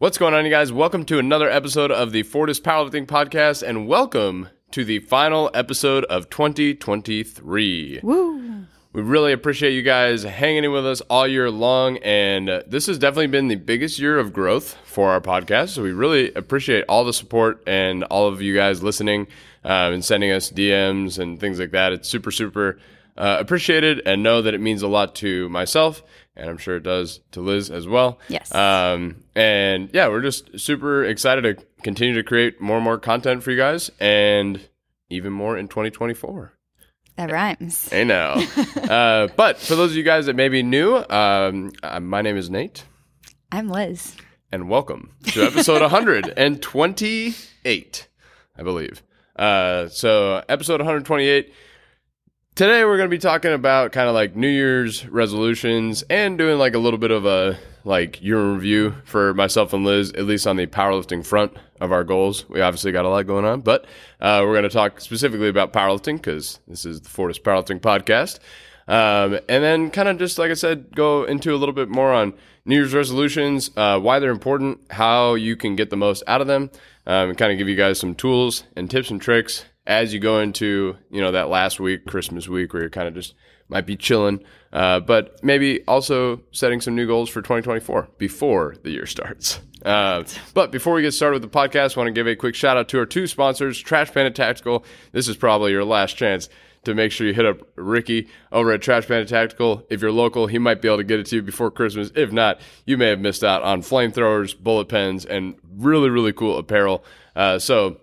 What's going on, you guys? Welcome to another episode of the Fortis Powerlifting Podcast, and welcome to the final episode of 2023. Woo! We really appreciate you guys hanging in with us all year long, and uh, this has definitely been the biggest year of growth for our podcast. So we really appreciate all the support and all of you guys listening um, and sending us DMs and things like that. It's super, super uh, appreciated, and know that it means a lot to myself, and I'm sure it does to Liz as well. Yes. Um, and yeah, we're just super excited to continue to create more and more content for you guys, and even more in 2024. That rhymes. I know. uh, but for those of you guys that may be new, um, uh, my name is Nate, I'm Liz. and welcome to episode 128, I believe. Uh, so, episode 128. Today, we're going to be talking about kind of like New Year's resolutions and doing like a little bit of a like year review for myself and Liz, at least on the powerlifting front of our goals. We obviously got a lot going on, but uh, we're going to talk specifically about powerlifting because this is the Fortis Powerlifting Podcast. Um, and then kind of just like I said, go into a little bit more on New Year's resolutions, uh, why they're important, how you can get the most out of them, um, and kind of give you guys some tools and tips and tricks as you go into you know that last week, Christmas week, where you're kind of just might be chilling, uh, but maybe also setting some new goals for 2024 before the year starts. Uh, but before we get started with the podcast, I want to give a quick shout out to our two sponsors, Trash Panda Tactical. This is probably your last chance to make sure you hit up Ricky over at Trash Panda Tactical. If you're local, he might be able to get it to you before Christmas. If not, you may have missed out on flamethrowers, bullet pens, and really, really cool apparel. Uh, so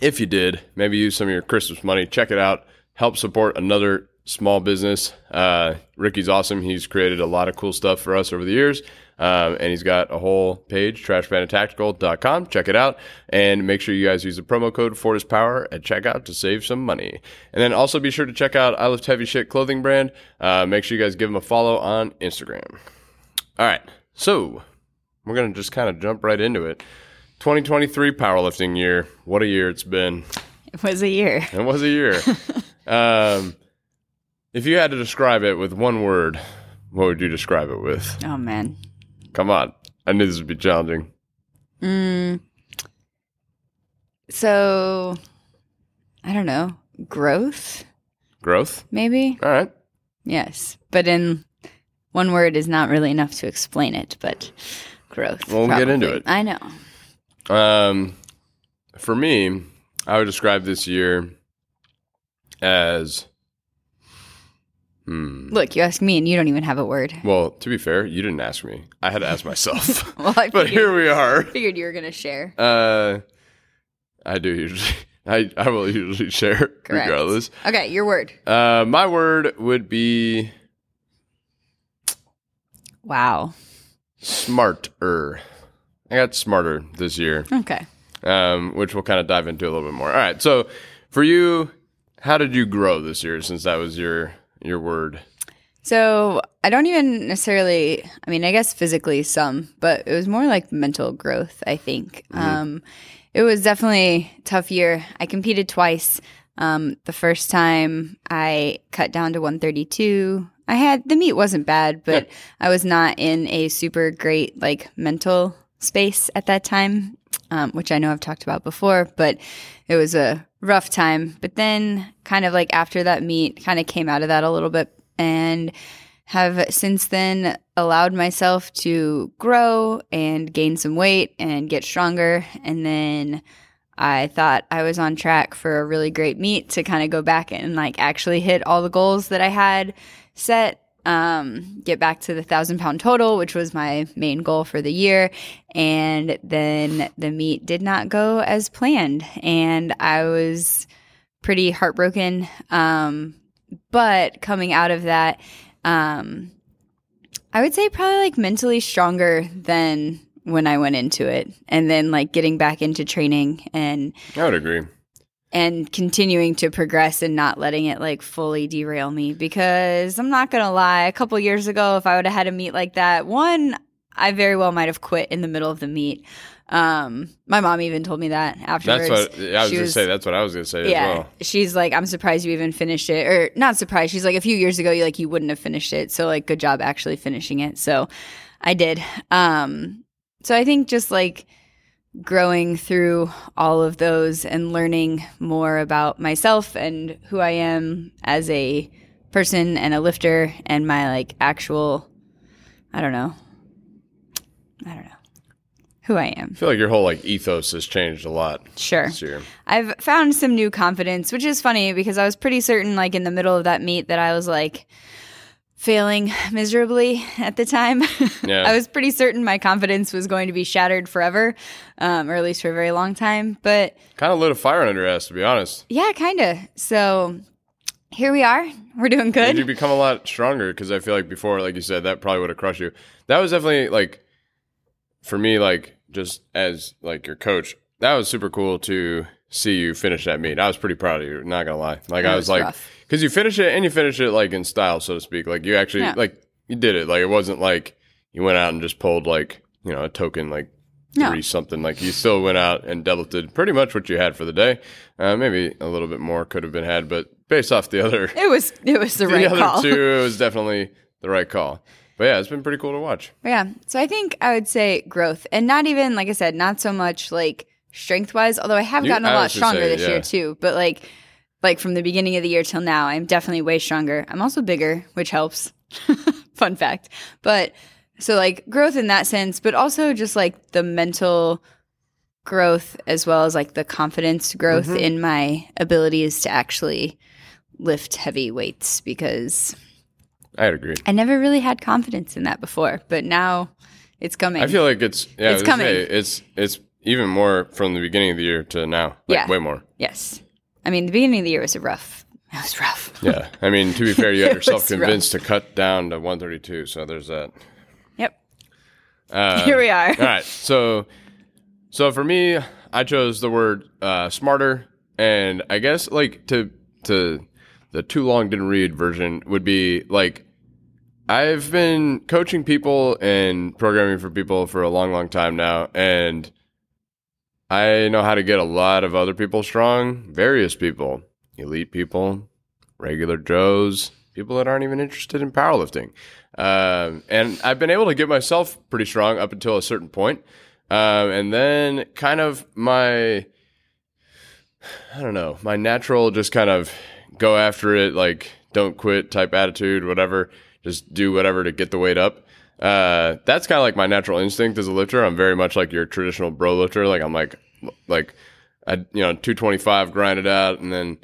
if you did, maybe use some of your Christmas money. Check it out. Help support another small business. Uh, Ricky's awesome. He's created a lot of cool stuff for us over the years. Um, and he's got a whole page, trashpandatactical.com. Check it out. And make sure you guys use the promo code FortisPower at checkout to save some money. And then also be sure to check out I Lift Heavy Shit clothing brand. Uh, make sure you guys give them a follow on Instagram. All right. So we're going to just kind of jump right into it. 2023 powerlifting year. What a year it's been. It was a year. It was a year. um, if you had to describe it with one word, what would you describe it with? Oh man. Come on. I knew this would be challenging. Mm. So, I don't know. Growth, Growth? maybe. All right. Yes, but in one word is not really enough to explain it. But growth. Well, we'll get into it. I know. Um, for me, I would describe this year as. Hmm. Look, you ask me, and you don't even have a word. Well, to be fair, you didn't ask me. I had to ask myself. Well, I but here we are. figured you were gonna share. Uh, I do usually. I, I will usually share Correct. regardless. Okay, your word. Uh, my word would be Wow. smarter. I got smarter this year, Okay. um, which we'll kind of dive into a little bit more. All right. So for you, how did you grow this year? Since that was your your word. So I don't even necessarily, I mean, I guess physically some, but it was more like mental growth, I think. Um, it was definitely a tough year. I competed twice. Um, the first time I cut down to 132. I had, the meet wasn't bad, but I was not in a super great like mental space at that time, um, which I know I've talked about before, but it was a rough time. But then, kind of like after that meet, kind of came out of that a little bit and have since then allowed myself to grow and gain some weight and get stronger. And then I thought I was on track for a really great meet to kind of go back and like actually hit all the goals that I had set. Um, get back to the thousand pound total, which was my main goal for the year. And then the meet did not go as planned. And I was pretty heartbroken. Um, but coming out of that, um, I would say probably like mentally stronger than when I went into it, and then like getting back into training and I would agree. And continuing to progress and not letting it like fully derail me because I'm not gonna lie, a couple years ago, if I would have had a meet like that, one, I very well might have quit in the middle of the meet. Um, my mom even told me that afterwards. That's what I was She gonna say. That's what I was gonna say yeah, as well. she's like, I'm surprised you even finished it, or not surprised. She's like, a few years ago, you like you wouldn't have finished it, so like, good job actually finishing it. So, I did. Um, so I think just like growing through all of those and learning more about myself and who I am as a person and a lifter and my like actual I don't know. I don't know. Who I am. I feel like your whole like ethos has changed a lot Sure. I've found some new confidence, which is funny because I was pretty certain, like in the middle of that meet, that I was like failing miserably at the time. Yeah. I was pretty certain my confidence was going to be shattered forever, um, or at least for a very long time. But Kind of lit a fire under us, to be honest. yeah, kind of. So here we are. We're doing good. Did you become a lot stronger? Because I feel like before, like you said, that probably would have crushed you. That was definitely like, for me, like just as like your coach, that was super cool to see you finish that meet. I was pretty proud of you. Not gonna lie. Like That I was was like, because you finish it and you finish it like in style, so to speak. Like you actually Yeah. like you did it. Like it wasn't like you went out and just pulled like you know a token like No. three something. Like you still went out and deadlifted pretty much what you had for the day. Uh, maybe a little bit more could have been had, but based off the other It was it was the, the right other call. two, it was definitely the right call. But yeah, it's been pretty cool to watch. Yeah. So I think I would say growth, and not even like I said, not so much like strength wise. Although I have You- gotten a I lot stronger say, this yeah. year too. But like, like from the beginning of the year till now, I'm definitely way stronger. I'm also bigger, which helps. Fun fact. But so like growth in that sense, but also just like the mental growth as well as like the confidence growth Mm-hmm. in my abilities to actually lift heavy weights because I'd agree. I never really had confidence in that before, but now it's coming. I feel like it's yeah, It's I was gonna coming. say, it's it's even more from the beginning of the year to now. Like Yeah. way more. yes. I mean, the beginning of the year was a rough. It was rough. Yeah. I mean, to be fair, you had yourself convinced to cut down to 132, so there's that. Yep. Uh, Here we are. All right. So so for me, I chose the word uh, smarter and I guess like to to the too long didn't read version would be like I've been coaching people and programming for people for a long long time now and I know how to get a lot of other people strong, various people, elite people, regular Joes, people that aren't even interested in powerlifting. Um, and I've been able to get myself pretty strong up until a certain point. Um, and then kind of my, I don't know, my natural just kind of go after it, like don't quit type attitude, whatever, just do whatever to get the weight up. Uh, that's kind of like my natural instinct as a lifter. I'm very much like your traditional bro lifter. Like I'm like, like I, you know, 225 grind it out and then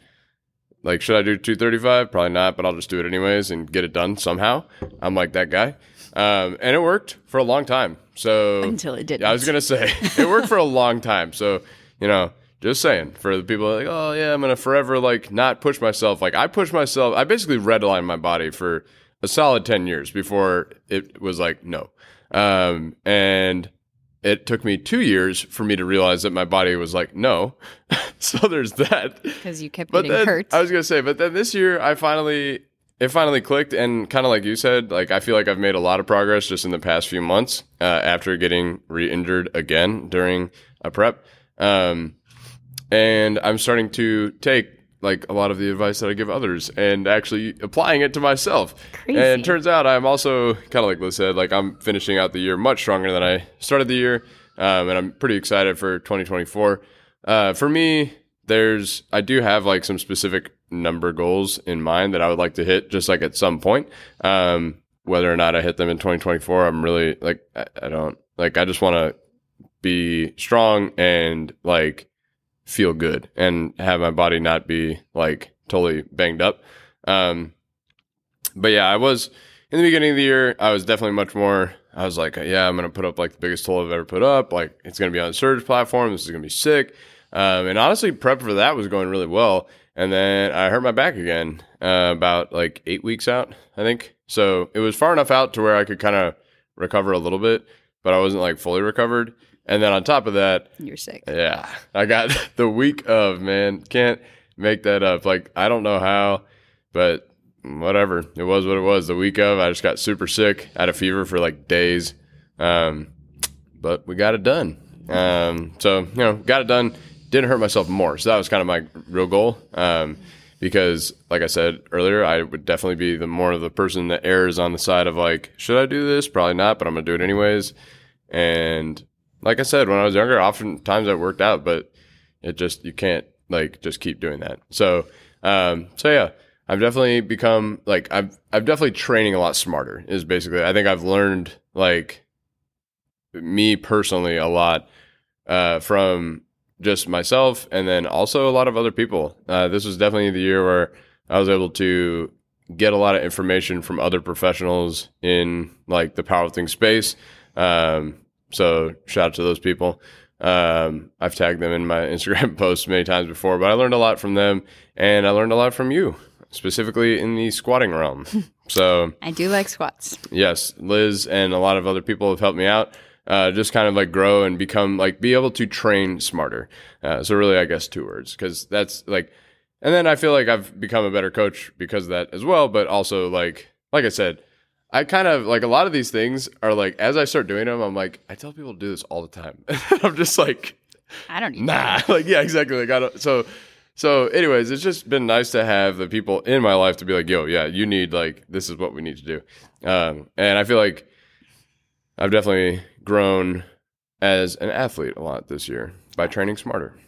like, should I do 235? Probably not, but I'll just do it anyways and get it done somehow. I'm like that guy. Um, and it worked for a long time. So Until it didn't. I was gonna say it worked for a long time. So you know, just saying for the people like, oh yeah, I'm gonna forever like not push myself. Like I push myself. I basically redlined my body for a solid ten years before it was like no. Um, and it took me two years for me to realize that my body was like no. so there's that. Because you kept But getting then hurt. I was gonna say, but then this year I finally it finally clicked and kind of like you said, like I feel like I've made a lot of progress just in the past few months uh, after getting re-injured again during a prep, um, and I'm starting to take like a lot of the advice that I give others and actually applying it to myself. Crazy. And it turns out I'm also kind of like Liz said, like I'm finishing out the year much stronger than I started the year, um, and I'm pretty excited for 2024. Uh, for me, there's I do have like some specific number goals in mind that I would like to hit just like at some point. Um, whether or not I hit them in 2024, I'm really like I, I don't like I just want to be strong and like feel good and have my body not be like totally banged up. Um, but yeah, I was in the beginning of the year, I was definitely much more. I was like, yeah, I'm gonna put up like the biggest toll I've ever put up. Like it's gonna be on the Surge platform. This is gonna be sick. Um, and honestly, prep for that was going really well. And then I hurt my back again uh, about like eight weeks out, I think. So it was far enough out to where I could kind of recover a little bit, but I wasn't like fully recovered. And then on top of that, You're sick. yeah, I got the week of man. Can't make that up. Like I don't know how, but whatever. It was what it was. The week of, I just got super sick. I had a fever for like days, um, but we got it done. Um, so you know, got it done. Didn't hurt myself more. So that was kind of my real goal. Um, because like I said earlier, I would definitely be the more of the person that errs on the side of like, should I do this? Probably not, but I'm gonna do it anyways. And like I said, when I was younger, oftentimes I worked out, but it just you can't like just keep doing that. So, um, so yeah, I've definitely become like I've I've definitely training a lot smarter. Is basically I think I've learned like me personally a lot uh, from just myself and then also a lot of other people. Uh, this was definitely the year where I was able to get a lot of information from other professionals in like the powerlifting space. Um, so shout out to those people. Um, I've tagged them in my Instagram posts many times before, but I learned a lot from them and I learned a lot from you, specifically in the squatting realm. so I do like squats. yes, Liz and a lot of other people have helped me out. Uh, just kind of like grow and become like be able to train smarter. Uh, so really, I guess two words because that's like, and then I feel like I've become a better coach because of that as well. But also like, like I said, I kind of like a lot of these things are like as I start doing them, I'm like I tell people to do this all the time. I'm just like I don't need nah, like yeah, exactly. Like I don't. So so anyways, it's just been nice to have the people in my life to be like, yo, yeah, you need like this is what we need to do. Um, and I feel like I've definitely grown as an athlete a lot this year by training smarter.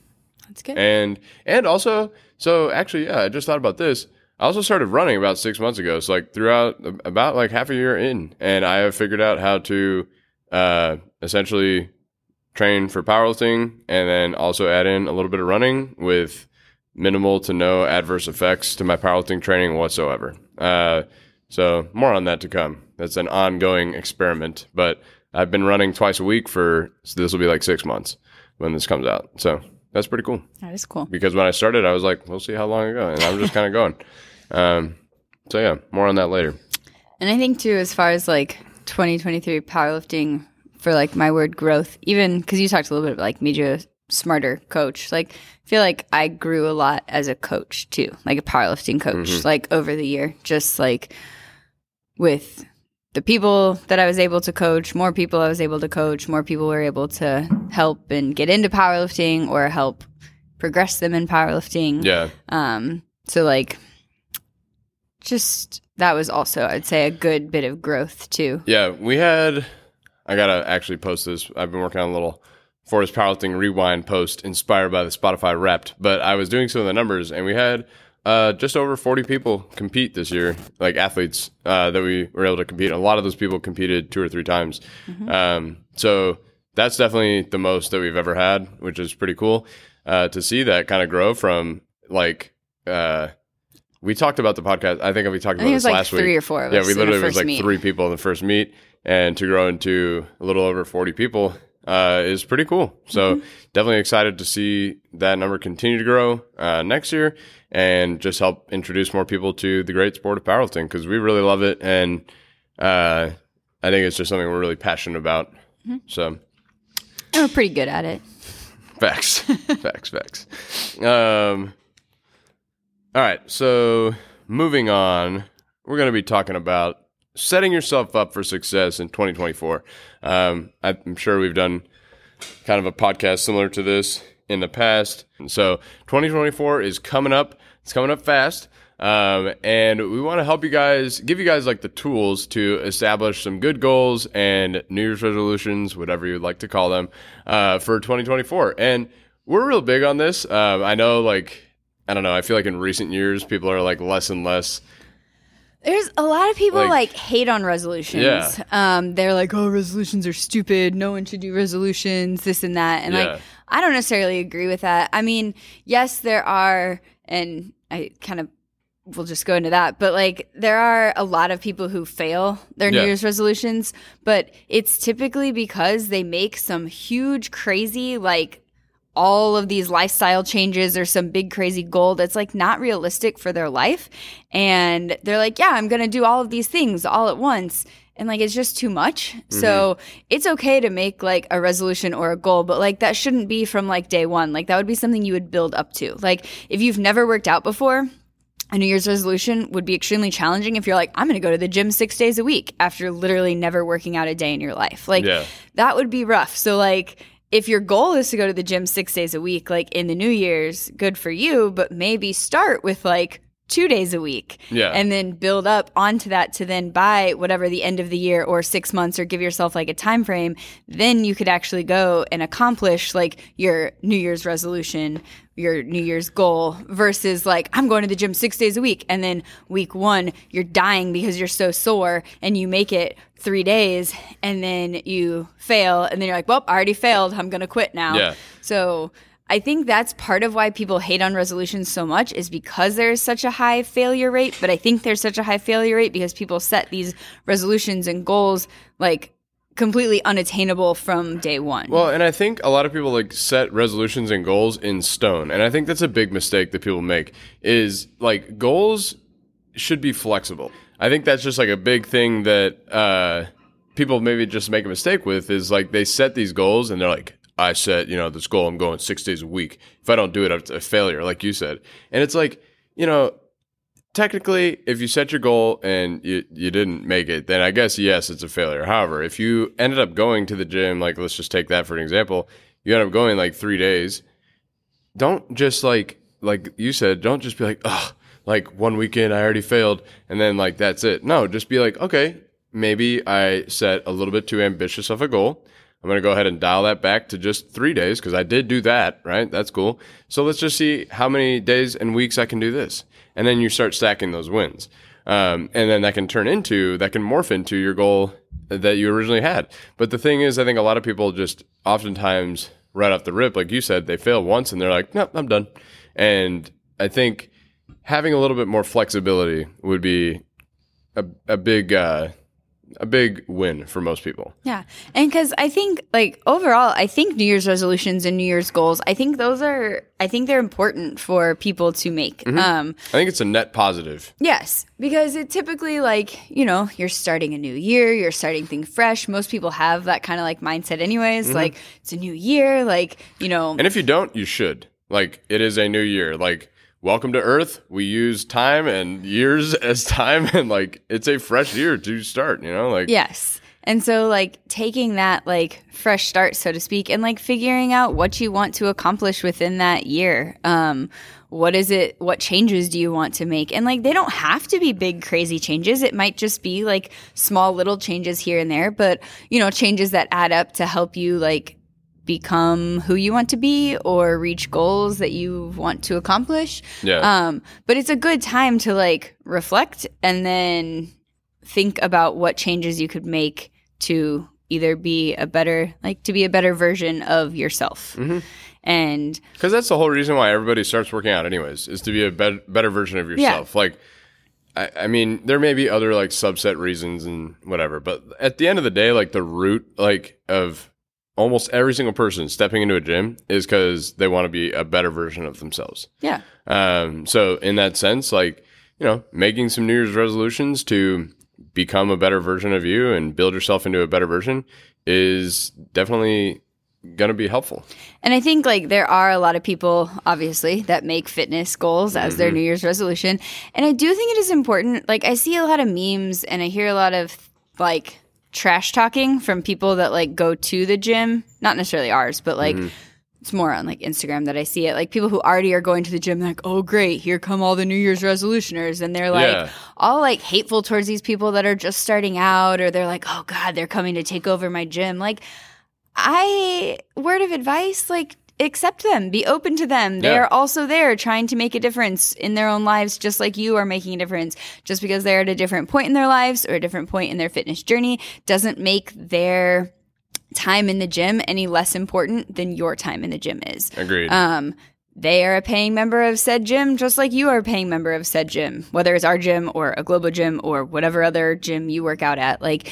That's good. And and also, so actually, yeah, I just thought about this. I also started running about six months ago. So like throughout about like half a year in, and I have figured out how to uh, essentially train for powerlifting, and then also add in a little bit of running with minimal to no adverse effects to my powerlifting training whatsoever. Uh, so more on that to come. That's an ongoing experiment, but I've been running twice a week for so this will be like six months when this comes out. So that's pretty cool that is cool. because when I started, I was like, we'll see how long I go, and I'm just kind of going. Um, so yeah, more on that later. And I think too, as far as like 2023 powerlifting for like my word growth, even because you talked a little bit about like media smarter coach. Like, I feel like I grew a lot as a coach too, like a powerlifting coach, like over the year, just like with the people that I was able to coach, more people I was able to coach, more people were able to help and get into powerlifting or help progress them in powerlifting. Yeah, Um, so like just that was also I'd say a good bit of growth too. yeah. We had. I gotta actually post this. I've been working on a little Fortis Powerlifting Rewind post inspired by the Spotify Wrapped, but I was doing some of the numbers, and we had uh, just over 40 people compete this year, like athletes uh, that we were able to compete. A lot of those people competed two or three times. Um, so that's definitely the most that we've ever had, which is pretty cool uh, to see that kind of grow from like. Uh, we talked about the podcast. I think we talked about this like last three week. or four Yeah, we literally was like meet. three people in the first meet, and to grow into a little over forty people uh, is pretty cool. So Mm-hmm. definitely excited to see that number continue to grow uh, next year, and just help introduce more people to the great sport of powerlifting because we really love it, and uh, I think it's just something we're really passionate about. Mm-hmm. So I'm pretty good at it. Facts. facts, facts. Um, all right. So moving on, we're going to be talking about setting yourself up for success in 2024. Um, I'm sure we've done kind of a podcast similar to this in the past. So 2024 is coming up. It's coming up fast. Um, and we want to help you guys, give you guys like the tools to establish some good goals and New Year's resolutions, whatever you'd like to call them, uh, for 2024. And we're real big on this. Um, I know, like, I don't know. I feel like in recent years, people are like less and less. There's a lot of people Like- like, hate on resolutions. Yeah. Um, they're like, oh, resolutions are stupid. No one should do resolutions, this and that. And Yeah. like, I don't necessarily agree with that. I mean, yes, there are, and I kind of we'll just go into that, but like, there are a lot of people who fail their Yeah. New Year's resolutions, but it's typically because they make some huge, crazy, like, all of these lifestyle changes or some big crazy goal that's like not realistic for their life. And they're like, yeah, I'm going to do all of these things all at once. And like, it's just too much. Mm-hmm. So it's okay to make like a resolution or a goal, but like that shouldn't be from like day one. Like that would be something you would build up to. Like if you've never worked out before, a New Year's resolution would be extremely challenging if you're like, I'm going to go to the gym six days a week after literally never working out a day in your life. Like, Yeah. that would be rough. So, like, if your goal is to go to the gym six days a week, like in the New Year's, good for you, but maybe start with like two days a week. Yeah. And then build up onto that to then by whatever the end of the year or six months or give yourself like a time frame. Then you could actually go and accomplish like your New Year's resolution, your New Year's goal versus like, I'm going to the gym six days a week. And then week one, you're dying because you're so sore and you make it three days and then you fail. And then you're like, well, I already failed. I'm going to quit now. Yeah. So I think that's part of why people hate on resolutions so much is because there's such a high failure rate. But I think there's such a high failure rate because people set these resolutions and goals like completely unattainable from day one. Well, and I think a lot of people like set resolutions and goals in stone. And I think that's a big mistake that people make is like goals should be flexible. I think that's just like a big thing that uh, people maybe just make a mistake with is like they set these goals and they're like, I set, you know, this goal, I'm going six days a week. If I don't do it, it's a failure, like you said. And it's like, you know, technically, if you set your goal and you, you didn't make it, then I guess, yes, it's a failure. However, if you ended up going to the gym, like let's just take that for an example, you end up going like three days, don't just like, like you said, don't just be like, oh, like one weekend I already failed and then like that's it. No, just be like, okay, maybe I set a little bit too ambitious of a goal. I'm going to go ahead and dial that back to just three days because I did do that, right? That's cool. So let's just see how many days and weeks I can do this. And then you start stacking those wins. Um, and then that can turn into, that can morph into your goal that you originally had. But the thing is, I think a lot of people just oftentimes right off the rip, like you said, they fail once and they're like, nope, I'm done. And I think having a little bit more flexibility would be a, a big, uh, a big win for most people. Yeah. And because I think, like, overall, I think New Year's resolutions and New Year's goals, I think those are, I think they're important for people to make. Um, I think it's a net positive. yes. Because it typically, like, you know, you're starting a new year, you're starting things fresh. Most people have that kind of like mindset, anyways. Like, it's a new year. Like, you know, And if you don't, you should. Like, it is a new year. Like, welcome to Earth. We use time and years as time, and like, it's a fresh year to start, you know? Like, Yes. And so, like, taking that, like, fresh start, so to speak, and like figuring out what you want to accomplish within that year. Um, what is it? What changes do you want to make? And like, they don't have to be big, crazy changes. It might just be like small, little changes here and there, but, you know, changes that add up to help you, like, become who you want to be or reach goals that you want to accomplish. Yeah. Um, but it's a good time to like reflect and then think about what changes you could make to either be a better like to be a better version of yourself. And Because that's the whole reason why everybody starts working out, anyways, is to be a bet- better version of yourself. Like, I, I mean, there may be other like subset reasons and whatever, but at the end of the day, like the root, like of almost every single person stepping into a gym is because they want to be a better version of themselves. yeah. Um, so in that sense, like, you know, making some New Year's resolutions to become a better version of you and build yourself into a better version is definitely going to be helpful. And I think like there are a lot of people, obviously, that make fitness goals as their New Year's resolution. And I do think it is important. Like I see a lot of memes and I hear a lot of like trash talking from people that like go to the gym. Not necessarily ours, but like mm-hmm. it's more on like Instagram that I see it. Like people who already are going to the gym, like, oh great, here come all the New Year's resolutioners. And they're like Yeah. all like hateful towards these people that are just starting out or they're like, oh God, they're coming to take over my gym. Like I word of advice like accept them, be open to them. They Yeah. are also there trying to make a difference in their own lives just like you are making a difference. Just because they're at a different point in their lives or a different point in their fitness journey doesn't make their time in the gym any less important than your time in the gym is. Agreed. Um, they are a paying member of said gym, just like you are a paying member of said gym, whether it's our gym or a global gym or whatever other gym you work out at. Like,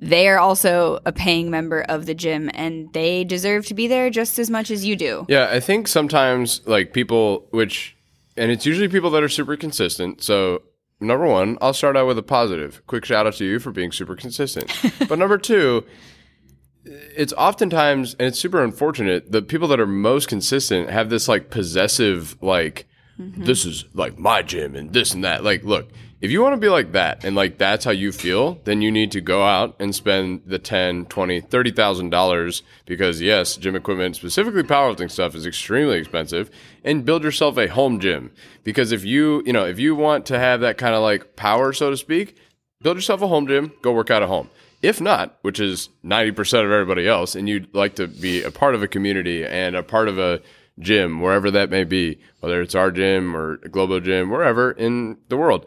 they are also a paying member of the gym and they deserve to be there just as much as you do. Yeah, I think sometimes like people, which, and it's usually people that are super consistent. So number one, I'll start out with a positive. Quick shout out to you for being super consistent. but number two, it's oftentimes, and it's super unfortunate, the people that are most consistent have this like possessive, like, mm-hmm. this is like my gym and this and that. Like, look, If you want to be like that and like that's how you feel, then you need to go out and spend the 10, 20, 30,000 dollars because yes, gym equipment, specifically powerlifting stuff is extremely expensive and build yourself a home gym because if you, you know, if you want to have that kind of like power so to speak, build yourself a home gym, go work out at home. If not, which is 90% of everybody else, and you'd like to be a part of a community and a part of a gym, wherever that may be, whether it's our gym or global gym, wherever in the world,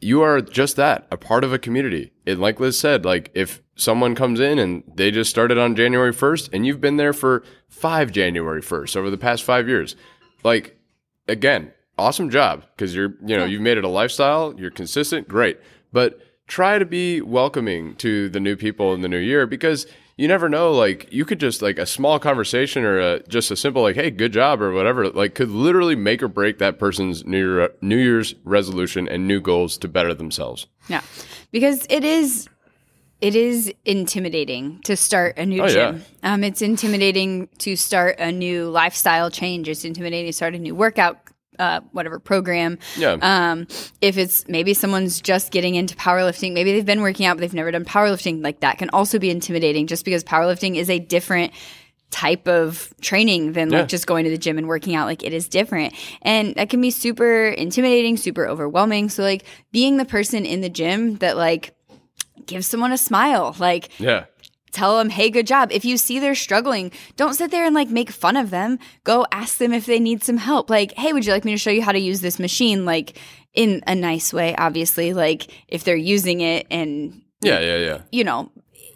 you are just that, a part of a community. And like Liz said, like if someone comes in and they just started on January 1st and you've been there for five January 1st over the past five years, like again, awesome job because you're, you know, you've made it a lifestyle, you're consistent, great. But try to be welcoming to the new people in the new year because you never know like you could just like a small conversation or a, just a simple like hey good job or whatever like could literally make or break that person's new year, new year's resolution and new goals to better themselves Yeah. Because it is it is intimidating to start a new Oh, gym. Um, it's intimidating to start a new lifestyle change. It's intimidating to start a new workout uh, whatever program. yeah Um, if it's maybe someone's just getting into powerlifting, maybe they've been working out, but they've never done powerlifting, like that can also be intimidating just because powerlifting is a different type of training than Yeah. like just going to the gym and working out. Like it is different. And that can be super intimidating, super overwhelming. So like being the person in the gym that like gives someone a smile, like yeah tell them, hey, good job. If you see they're struggling, don't sit there and like make fun of them. Go ask them if they need some help. Like, hey, would you like me to show you how to use this machine? Like, in a nice way, obviously. Like, if they're using it and, yeah yeah yeah you know,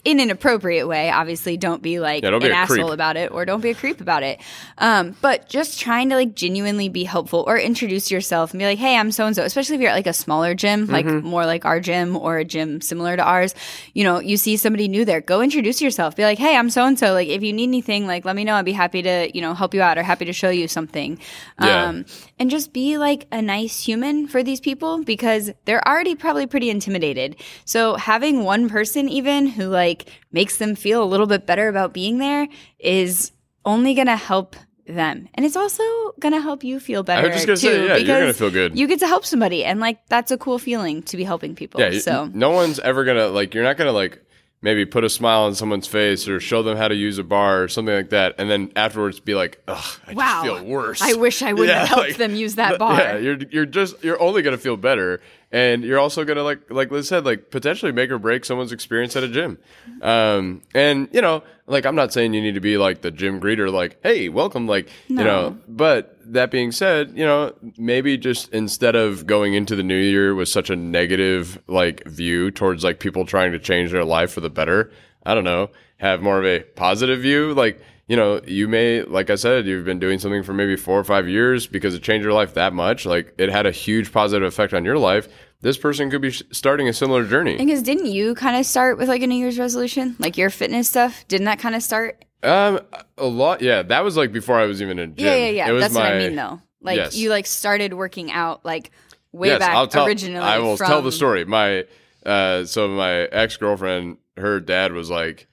in an appropriate way, obviously, don't be like Yeah, don't an asshole creep. about it or don't be a creep about it. Um, but just trying to like genuinely be helpful or introduce yourself and be like, hey, I'm so and so, especially if you're at like a smaller gym, like Mm-hmm. more like our gym or a gym similar to ours. You know, you see somebody new there, go introduce yourself. Be like, hey, I'm so and so. Like, if you need anything, like, let me know. I'd be happy to, you know, help you out or happy to show you something. Yeah. Um, and just be like a nice human for these people because they're already probably pretty intimidated. So having one person even who like makes them feel a little bit better about being there is only going to help them. And it's also going to help you feel better. was just gonna too, say, yeah, you're gonna because feel good. You get to help somebody and like that's a cool feeling to be helping people. Yeah, so no one's ever gonna like. You're not gonna like maybe put a smile on someone's face or show them how to use a bar or something like that, and then afterwards be like, "Ugh, I Wow. just feel worse." I wish I would Yeah, have helped like, them use that bar. Yeah, you're you're just you're only gonna feel better, and you're also gonna like like Liz said, like potentially make or break someone's experience at a gym. Um, and you know, like I'm not saying you need to be like the gym greeter, like, "Hey, welcome," like you know. But that being said, you know, maybe just instead of going into the new year with such a negative like view towards like people trying to change their life for the better, I don't know, have more of a positive view, like you know, you may, like I said, you've been doing something for maybe four or five years because it changed your life that much. Like it had a huge positive effect on your life. This person could be starting a similar journey. because didn't you kind of start with like a New Year's resolution, like your fitness stuff? Didn't that kind of start? Um, a lot. Yeah, that was like before I was even in gym. Yeah, yeah, yeah. It was That's what I mean, though. Like Yes. you like started working out like way yes, back I'll tell, originally. I will from, tell the story. My, uh, so my ex girlfriend, her dad was like,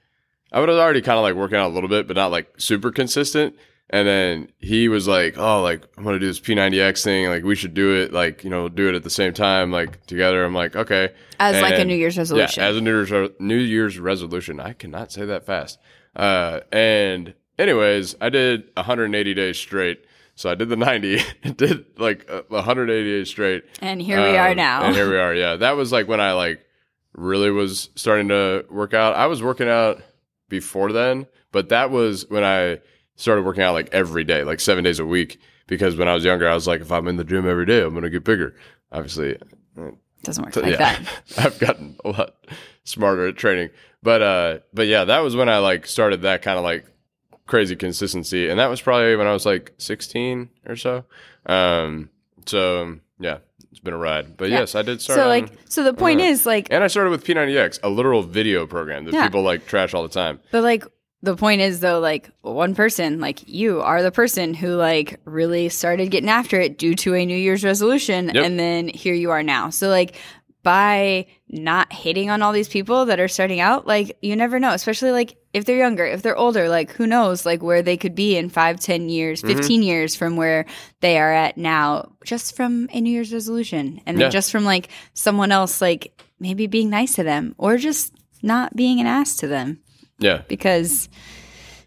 I was already kind of like working out a little bit, but not like super consistent. And then he was like, "Oh, like I'm gonna do this P90X thing. Like we should do it. Like you know, do it at the same time, like together." I'm like, "Okay." As like a New Year's resolution. Yeah, as a New Year's New Year's resolution. I cannot say that fast. Uh, and anyways, I did 180 days straight. So I did the 90, did like uh, 180 days straight. And here we are Um, now. And here we are. Yeah, that was like when I like really was starting to work out. I was working out before then, but that was when I started working out like every day, like seven days a week. Because when I was younger, I was like, if I'm in the gym every day, I'm gonna get bigger. Obviously, Doesn't work like yeah, that. I've gotten a lot smarter at training. But uh, but yeah, that was when I like started that kind of like crazy consistency, and that was probably when I was like 16 or so. Um, so yeah, it's been a ride. But Yeah. yes, I did start. So on- like so the point uh, is like and I started with P90X, a literal video program that Yeah. people like trash all the time. But like the point is though, like one person, like you are the person who like really started getting after it due to a New Year's resolution, Yep. and then here you are now. So like by not hating on all these people that are starting out, like you never know, especially like if they're younger, if they're older, like who knows, like where they could be in five, ten years, Mm-hmm. 15 years from where they are at now, just from a New Year's resolution. And then Yeah. just from like someone else, like maybe being nice to them or just not being an ass to them. Yeah. Because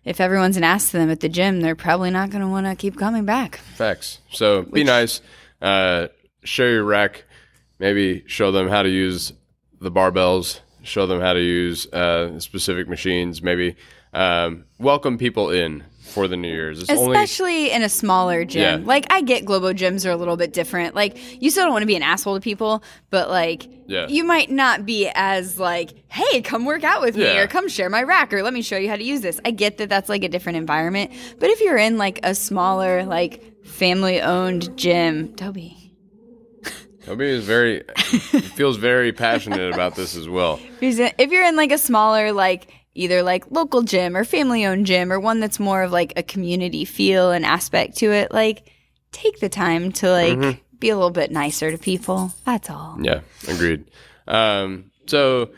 if everyone's an ass to them at the gym, they're probably not going to want to keep coming back. Facts. So be nice. Uh, share your rack. Maybe show them how to use the barbells. Show them how to use uh, specific machines. Maybe um, welcome people in for the New Year's. It's only Especially in a smaller gym. Yeah. Like I get Globo gyms are a little bit different. Like you still don't want to be an asshole to people, but like Yeah. you might not be as like, "Hey, come work out with me or come share my rack or let me show you how to use this." I get that that's like a different environment, but if you're in like a smaller like family-owned gym, Toby. Toby is very feels very passionate about this as well. If you're in- if you're in like a smaller like either like local gym or family-owned gym or one that's more of like a community feel and aspect to it, like take the time to like be a little bit nicer to people. That's all. Yeah, agreed. Um, so,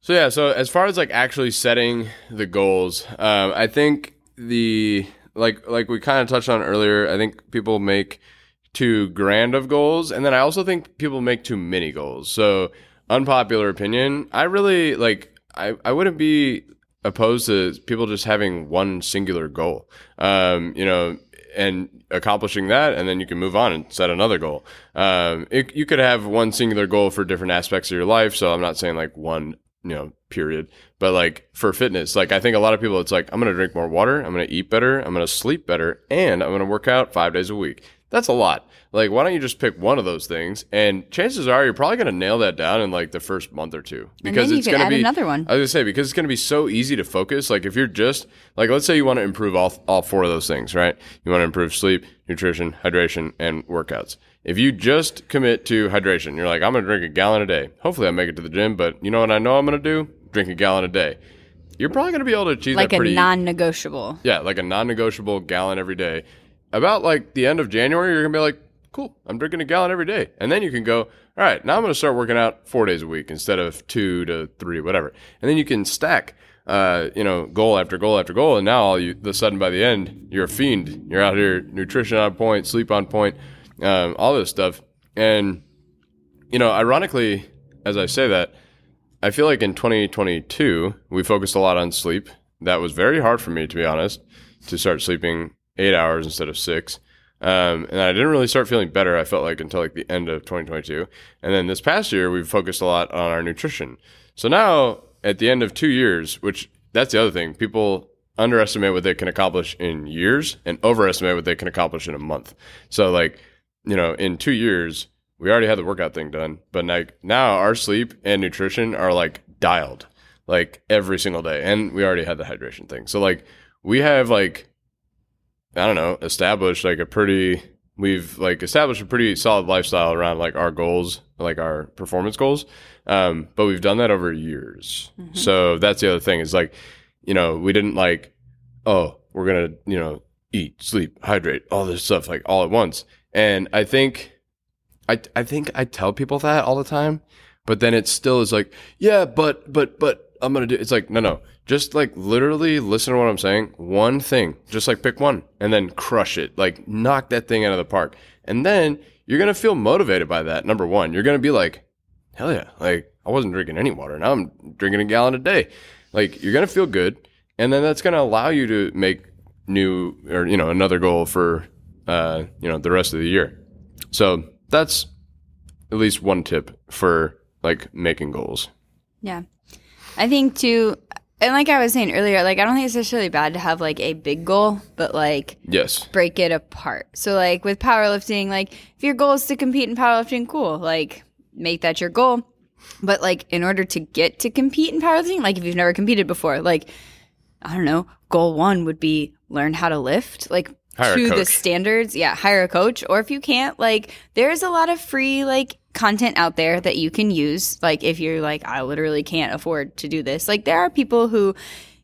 so yeah. So as far as like actually setting the goals, um, I think the like like we kind of touched on earlier. I think people make too grand of goals, and then I also think people make too many goals. So unpopular opinion. I really like. I I wouldn't be opposed to people just having one singular goal. Um, you know, and accomplishing that, and then you can move on and set another goal. Um, it, you could have one singular goal for different aspects of your life. So I'm not saying like one, you know, period, but like for fitness, like I think a lot of people, it's like I'm going to drink more water, I'm going to eat better, I'm going to sleep better, and I'm going to work out five days a week. That's a lot. Like, why don't you just pick one of those things? And chances are you're probably going to nail that down in like the first month or two you it's going to be another one. I was gonna say because it's gonna be so easy to focus. Like if you're just like, let's say you want to improve all all four of those things, right? You want to improve sleep, nutrition, hydration, and workouts. If you just commit to hydration, you're like, I'm gonna drink a gallon a day. Hopefully, I make it to the gym, but you know what I know I'm gonna do? Drink a gallon a day. You're probably gonna be able to achieve Like that a pretty non-negotiable. yeah, like a non-negotiable gallon every day. About like the end of January, you're gonna be like, cool, I'm drinking a gallon every day, and then you can go, all right, now I'm gonna start working out four days a week instead of two to three, whatever, and then you can stack, uh, you know, goal after goal after goal, and now all you, the sudden by the end, you're a fiend. You're out here, nutrition on point, sleep on point, um, all this stuff, and you know, ironically, as I say that, I feel like in 2022, we focused a lot on sleep. That was very hard for me, to be honest, to start sleeping eight hours instead of six. Um, and I didn't really start feeling better, I felt like, until like the end of 2022. And then this past year, we've focused a lot on our nutrition. So now, at the end of two years, which that's the other thing, people underestimate what they can accomplish in years and overestimate what they can accomplish in a month. So, like, you know, in two years, we already had the workout thing done, but like now our sleep and nutrition are like dialed like every single day. And we already had the hydration thing. So like we have like I don't know, established like a pretty we've like established a pretty solid lifestyle around like our goals, like our performance goals. Um, but we've done that over years. So that's the other thing is like, you know, we didn't like, oh, we're gonna, you know, eat, sleep, hydrate, all this stuff like all at once. And I think I I think I tell people that all the time, but then it still is like, yeah, but but but I'm gonna do. It's like no no, just like literally listen to what I'm saying. One thing, just like pick one and then crush it. Like knock that thing out of the park, and then you're gonna feel motivated by that. Number one, you're gonna be like, hell yeah, like I wasn't drinking any water, now I'm drinking a gallon a day. Like you're gonna feel good, and then that's gonna allow you to make new or you know another goal for uh you know the rest of the year. So that's at least one tip for like making goals. Yeah. I think too, and like I was saying earlier, like I don't think it's necessarily bad to have like a big goal, but like Yes. break it apart. So like with powerlifting, like if your goal is to compete in powerlifting, cool. Like make that your goal. But like in order to get to compete in powerlifting, like if you've never competed before, like I don't know, goal one would be learn how to lift. Like Hire to the standards. Yeah, hire a coach. Or if you can't, like there's a lot of free like content out there that you can use. Like if you're like, I literally can't afford to do this. Like there are people who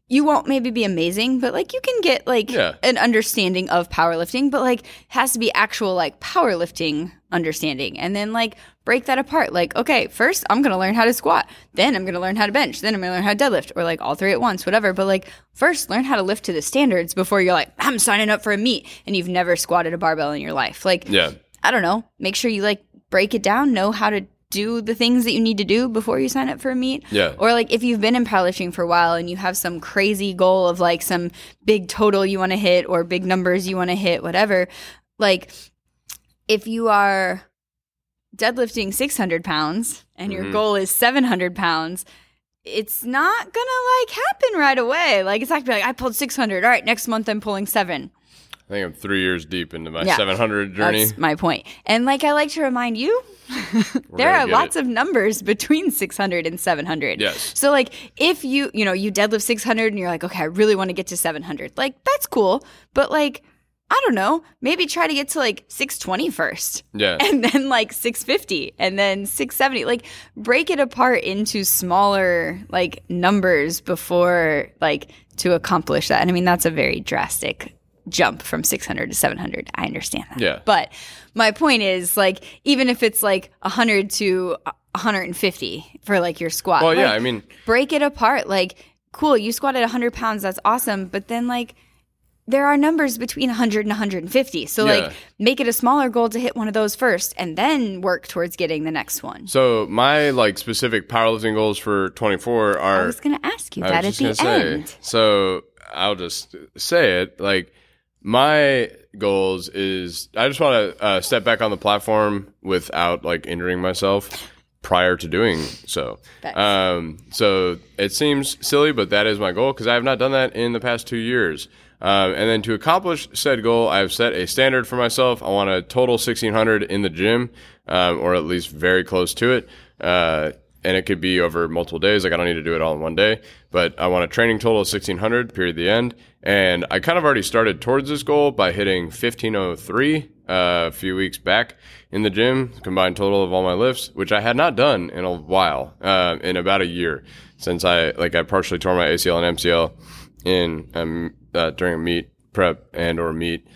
you won't maybe be amazing, but like you can get like Yeah. an understanding of powerlifting, but like has to be actual like powerlifting understanding. And then like break that apart. Like, okay, first I'm going to learn how to squat. Then I'm going to learn how to bench. Then I'm going to learn how to deadlift or like all three at once, whatever. But like, first learn how to lift to the standards before you're like, I'm signing up for a meet and you've never squatted a barbell in your life. Like, Yeah. I don't know, make sure you like break it down, know how to do the things that you need to do before you sign up for a meet. Yeah. Or like if you've been in powerlifting for a while and you have some crazy goal of like some big total you want to hit or big numbers you want to hit, whatever, like if you are deadlifting 600 pounds and your mm-hmm. goal is 700 pounds, it's not gonna like happen right away. Like it's not gonna be like I pulled 600. All right, next month I'm pulling seven. I think I'm three years deep into my Yeah. 700 journey. That's my point. And like I like to remind you, there are lots it. of numbers between 600 and 700. Yes. So like if you, you know, you deadlift 600 and you're like, okay, I really want to get to 700. Like that's cool, but like I don't know, maybe try to get to like 620 first. Yeah. And then like 650 and then 670. Like break it apart into smaller like numbers before like to accomplish that. And I mean that's a very drastic jump from 600 to 700. I understand that. Yeah. But my point is like even if it's like 100 to 150 for like your squat. well, yeah. I mean, break it apart. Like, cool, you squatted 100 pounds. That's awesome. But then, like, there are numbers between 100 and 150. So, Yeah. like, make it a smaller goal to hit one of those first and then work towards getting the next one. so my like specific powerlifting goals for 24 are. I was going to ask you I that at the end. say. So I'll just say it. Like my goals is I just want to uh, step back on the platform without like injuring myself prior to doing so. Um, so it seems silly, but that is my goal because I have not done that in the past two years. Um, and then to accomplish said goal, I've set a standard for myself. I want a total 1600 in the gym, um, or at least very close to it. Uh, and it could be over multiple days. Like I don't need to do it all in one day, but I want a training total of 1600 period the end. And I kind of already started towards this goal by hitting 1503 uh, a few weeks back in the gym, combined total of all my lifts, which I had not done in a while, uh, in about a year since I like I partially tore my ACL and MCL in um, uh, during a meet prep and or meet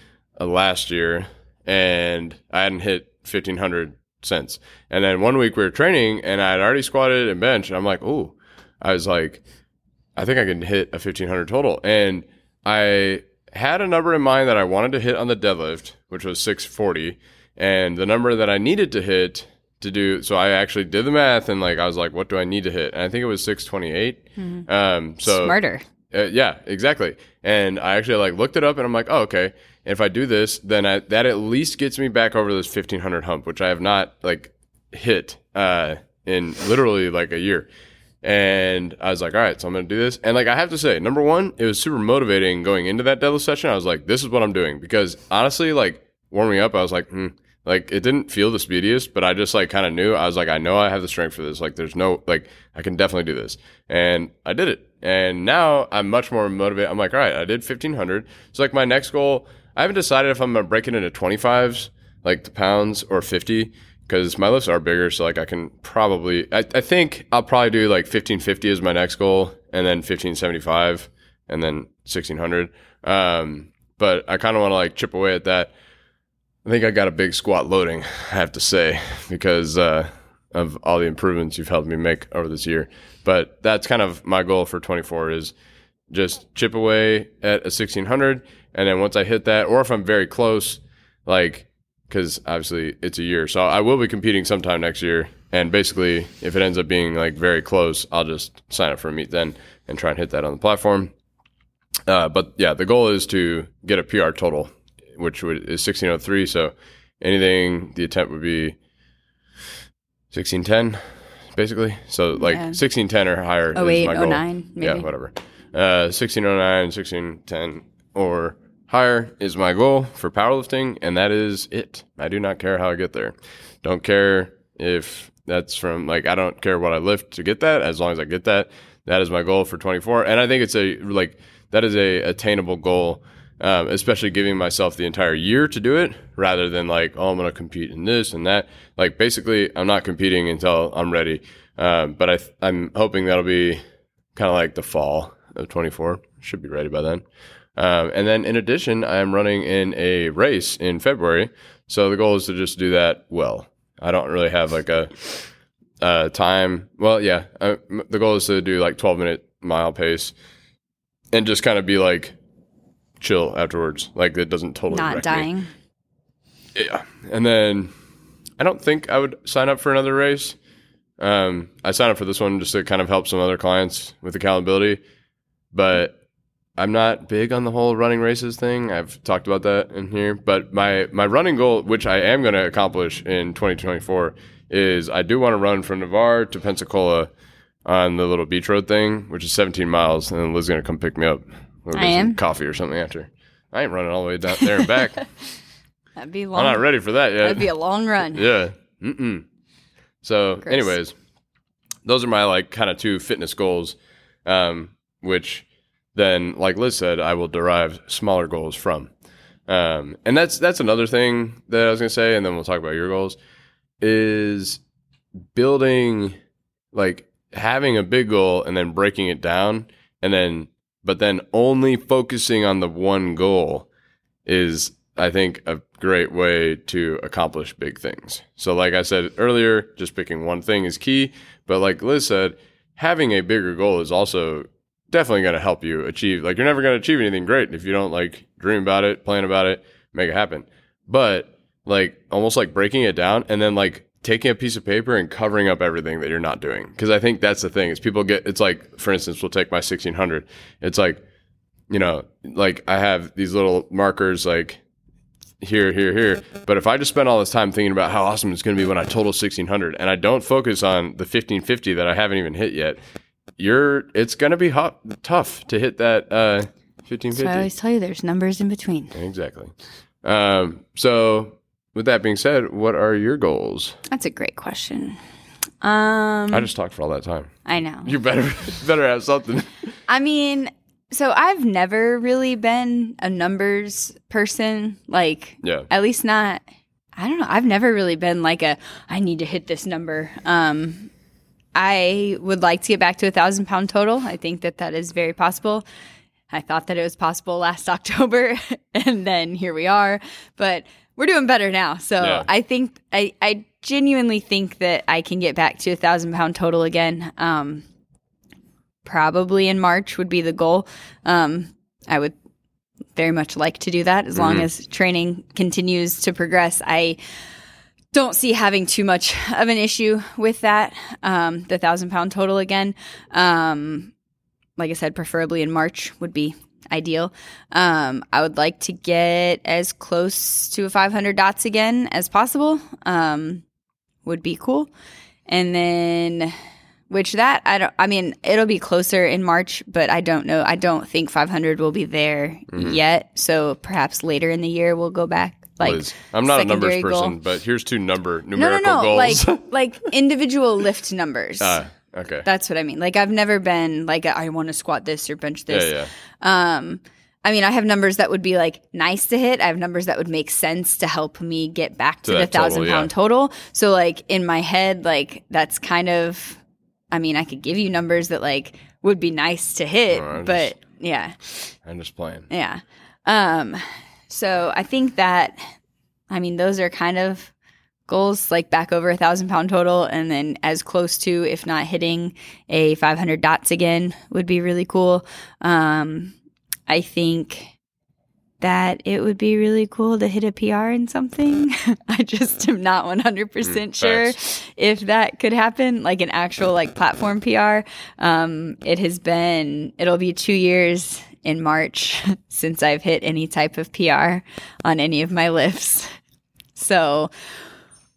uh, last year, and I hadn't hit 1500 since. And then one week we were training, and I had already squatted and bench, and I'm like, oh, I was like, I think I can hit a 1500 total, and I had a number in mind that I wanted to hit on the deadlift, which was 640, and the number that I needed to hit to do so I actually did the math and like I was like what do I need to hit? And I think it was 628 um so Smarter. Uh, yeah, exactly. And I actually like looked it up, and I'm like, oh, okay. And if I do this, then I, that at least gets me back over this 1500 hump, which I have not like hit uh, in literally like a year. And I was like, all right, so I'm gonna do this. And like I have to say, number one, it was super motivating going into that deadlift session. I was like, this is what I'm doing because honestly, like warming up, I was like, hmm. Like it didn't feel the speediest, but I just like kind of knew. I was like, I know I have the strength for this. Like there's no like I can definitely do this, and I did it. And now I'm much more motivated. I'm like, all right, I did 1500. So like my next goal, I haven't decided if I'm gonna break it into 25s, like the pounds, or 50, because my lifts are bigger. So like I can probably, I, I think I'll probably do like 1550 is my next goal, and then 1575, and then 1600. Um, but I kind of want to like chip away at that. I think I got a big squat loading, I have to say, because uh, of all the improvements you've helped me make over this year. But that's kind of my goal for 24 is just chip away at a 1600. And then once I hit that, or if I'm very close, like, because obviously it's a year. So I will be competing sometime next year. And basically, if it ends up being like very close, I'll just sign up for a meet then and try and hit that on the platform. Uh, but yeah, the goal is to get a PR total, which is 1603. So anything, the attempt would be 1610, basically. So like Yeah. 1610 or higher Oh, is my oh, goal. nine, Yeah, whatever. Uh, 1609, 1610 or higher is my goal for powerlifting, and that is it. I do not care how I get there. Don't care if that's from like I don't care what I lift to get that. As long as I get that, that is my goal for 24. And I think it's a like that is a attainable goal. Um, especially giving myself the entire year to do it rather than like, oh, I'm going to compete in this and that. Like, basically, I'm not competing until I'm ready. Um, but I th- I'm hoping that'll be kind of like the fall of 24. Should be ready by then. Um, and then in addition, I am running in a race in February. So the goal is to just do that well. I don't really have like a, uh time. Well, yeah, uh, the goal is to do like 12 minute mile pace and just kind of be like chill afterwards. Like it doesn't totally Not wreck me. dying. Yeah. And then I don't think I would sign up for another race. Um, I signed up for this one just to kind of help some other clients with accountability, but I'm not big on the whole running races thing. I've talked about that in here, but my my running goal, which I am going to accomplish in 2024, is I do want to run from Navarre to Pensacola on the little beach road thing, which is 17 miles, and then Liz's going to come pick me up. We'll I am. coffee or something after. I ain't running all the way down there and back. That'd be long. I'm not ready for that yet. That'd be a long run. Yeah. Mm-mm. So, Gross. anyways, those are my like kind of two fitness goals, um, which then, like Liz said, I will derive smaller goals from. Um, and that's that's another thing that I was gonna say, and then we'll talk about your goals. Is building like having a big goal and then breaking it down, and then but then only focusing on the one goal is I think a great way to accomplish big things. So like I said earlier, just picking one thing is key, but like Liz said, having a bigger goal is also definitely going to help you achieve like you're never going to achieve anything great if you don't like dream about it, plan about it, make it happen. But like almost like breaking it down and then like taking a piece of paper and covering up everything that you're not doing because I think that's the thing is people get it's like for instance we'll take my 1600 it's like you know like I have these little markers like here, here, here. But if I just spend all this time thinking about how awesome it's going to be when I total 1600 and I don't focus on the 1550 that I haven't even hit yet, you're it's going to be hot, tough to hit that uh, So I always tell you there's numbers in between. Exactly. Um, so, with that being said, what are your goals? That's a great question. Um, I just talked for all that time. I know. You better better have something. I mean, so I've never really been a numbers person. Like, Yeah. at least not. I don't know. I've never really been like a. I need to hit this number. Um, I would like to get back to a thousand pound total. I think that that is very possible. I thought that it was possible last October, and then here we are. But we're doing better now. So Yeah. I think I, I genuinely think that I can get back to a thousand pound total again. Um, probably in March would be the goal. Um, I would very much like to do that as long as training continues to progress. I don't see having too much of an issue with that. Um, the thousand pound total again. Um, like I said, preferably in March would be ideal. Um, I would like to get as close to a 500 dots again as possible. Um, would be cool. And then, which that I don't. I mean, it'll be closer in March, but I don't know. I don't think 500 will be there yet. So perhaps later in the year we'll go back. Like Liz, I'm not a numbers secondary person, but here's two number no, no, numerical no. goals. Like like individual lift numbers. Ah, okay. That's what I mean. Like I've never been like I want to squat this or bench this. yeah. Um, I mean, I have numbers that would be like nice to hit. I have numbers that would make sense to help me get back to, To the thousand yeah. total. So, like in my head, like that's kind of. I mean, I could give you numbers that like would be nice to hit, No, but yeah, I'm just playing. yeah. Um, so I think that, I mean, those are kind of goals like back over a thousand pound total and then as close to, if not hitting a 500 dots again would be really cool. Um, I think that it would be really cool to hit a PR in something. I just am not 100% Mm, sure if that could happen, like an actual like platform PR. Um, it has been, it'll be two years in March since I've hit any type of PR on any of my lifts. So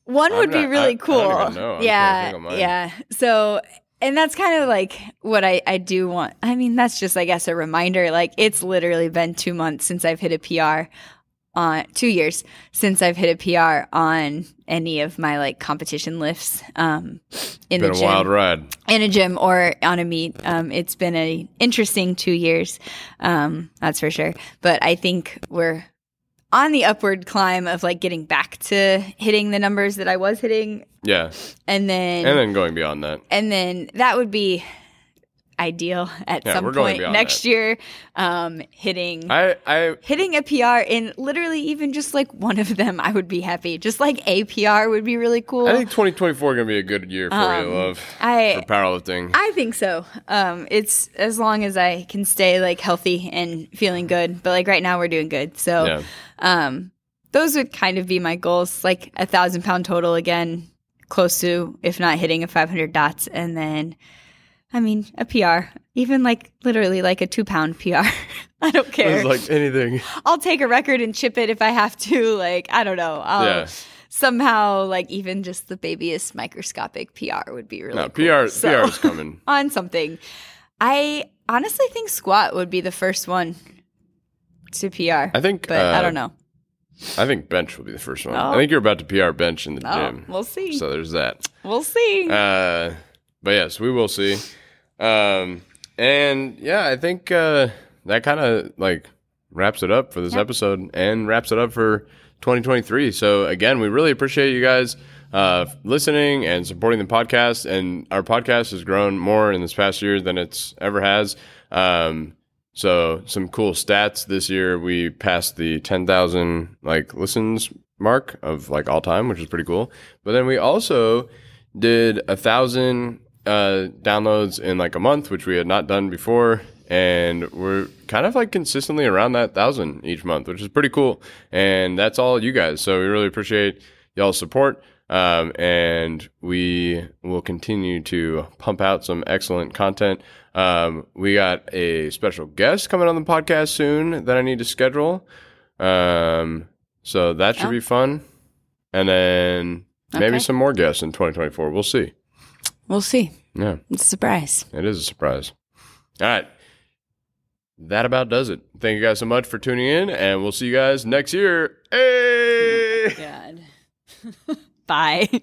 one I'm would be really I- I cool. even know. I'm trying to yeah. think of mine. Yeah. So, and that's kind of like what I, I do want. I mean, that's just, I guess, a reminder. Like, it's literally been two months since I've hit a PR on two years since I've hit a PR on any of my like competition lifts um, in Been the a wild ride. in a gym or on a meet. Um, it's been a interesting two years, um, that's for sure. But I think we're on the upward climb of like getting back to hitting the numbers that I was hitting, Yeah. and then And then going beyond that. and then that would be ideal at Yeah, some point next that. year. Um, hitting I I hitting a PR in literally even just like one of them, I would be happy. Just like a PR would be really cool. I think 2024 going to be a good year for you, love. Um, I- for powerlifting. I think so. Um, it's as long as I can stay like healthy and feeling good. But like right now, we're doing good. So, yeah. um, those would kind of be my goals. Like a thousand pound total again, close to if not hitting a 500 dots, and then, I mean, a PR, even like literally like a two pound PR. I don't care. It's like anything. I'll take a record and chip it if I have to. Like I don't know. I'll Yeah. somehow like even just the babyest microscopic PR would be really No, cool. PR So- PR is coming. on something. I honestly think squat would be the first one to PR. I think. but I uh, don't know. I think bench will be the first one. Oh. I think you're about to PR bench in the Oh, gym. we'll see. So there's that. we'll see. Uh, but yes, we will see. Um, and yeah, I think uh, that kind of like wraps it up for this episode and wraps it up for 2023. So again, we really appreciate you guys uh, listening and supporting the podcast. And our podcast has grown more in this past year than it's ever has. Um, so some cool stats this year. We passed the 10,000 like listens mark of like all time, which is pretty cool. But then we also did a thousand uh, downloads in like a month, which we had not done before. And we're kind of like consistently around that thousand each month, which is pretty cool. And that's all you guys. So we really appreciate y'all's support. Um, and we will continue to pump out some excellent content. Um, we got a special guest coming on the podcast soon that I need to schedule. Um, so that should Oh. be fun. And then maybe Okay. some more guests in 2024. We'll see. We'll see. Yeah, It's a surprise. it is a surprise. All right. That about does it. Thank you guys so much for tuning in, and we'll see you guys next year. Hey! Oh God. Bye.